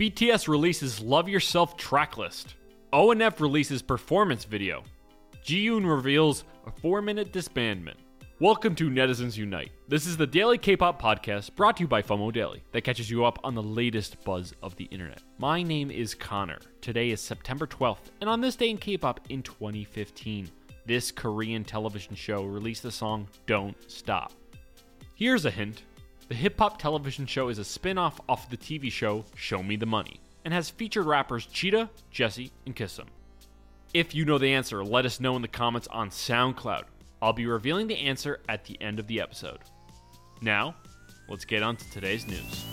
BTS releases Love Yourself tracklist. ONF releases performance video. Jiyoon reveals a four minute disbandment. Welcome to Netizens Unite. This is the daily K pop podcast brought to you by FOMO Daily that catches you up on the latest buzz of the internet. My name is Connor. Today is September 12th, and on this day in K pop in 2015, this Korean television show released the song Don't Stop. Here's a hint the hip hop television show is a spin off of the TV show Show Me the Money and has featured rappers Cheetah, Jessi, and Kisum. If you know the answer, let us know in the comments on SoundCloud. I'll be revealing the answer at the end of the episode. Now, let's get on to today's news.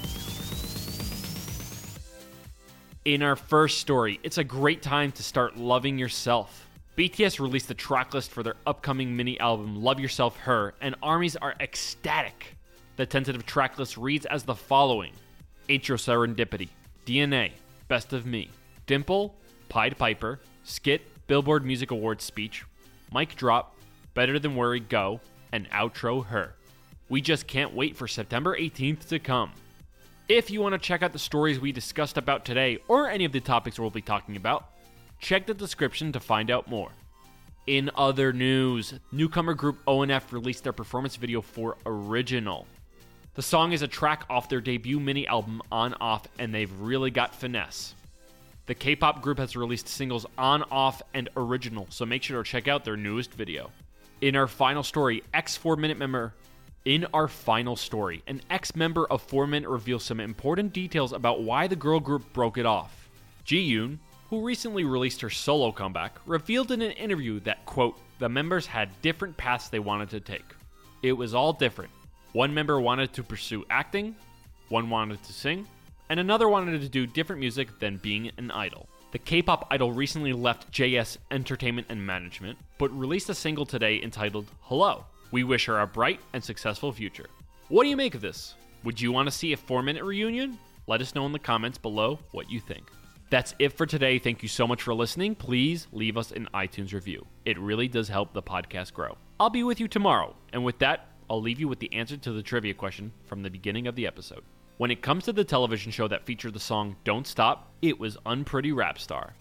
In our first story, it's a great time to start loving yourself. BTS released the tracklist for their upcoming mini album Love Yourself Her, and armies are ecstatic. The tentative tracklist reads as the following Intro Serendipity, DNA, Best of Me, Dimple, Pied Piper, Skit, Billboard Music Awards speech, Mic Drop, Better Than Worry Go, and Outro Her. We just can't wait for September 18th to come. If you want to check out the stories we discussed about today or any of the topics we'll be talking about, check the description to find out more. In other news, newcomer group ONF released their performance video for Original. The song is a track off their debut mini album On Off, and they've really got finesse. The K pop group has released singles On, Off, and Original, so make sure to check out their newest video. In our final story, ex 4 Minute member. In our final story, an ex member of 4 Minute reveals some important details about why the girl group broke it off. Jiyoon, who recently released her solo comeback, revealed in an interview that, quote, the members had different paths they wanted to take. It was all different. One member wanted to pursue acting, one wanted to sing, and another wanted to do different music than being an idol. The K pop idol recently left JS Entertainment and Management, but released a single today entitled Hello. We wish her a bright and successful future. What do you make of this? Would you want to see a four minute reunion? Let us know in the comments below what you think. That's it for today. Thank you so much for listening. Please leave us an iTunes review. It really does help the podcast grow. I'll be with you tomorrow. And with that, I'll leave you with the answer to the trivia question from the beginning of the episode. When it comes to the television show that featured the song Don't Stop, it was Unpretty Rap Star.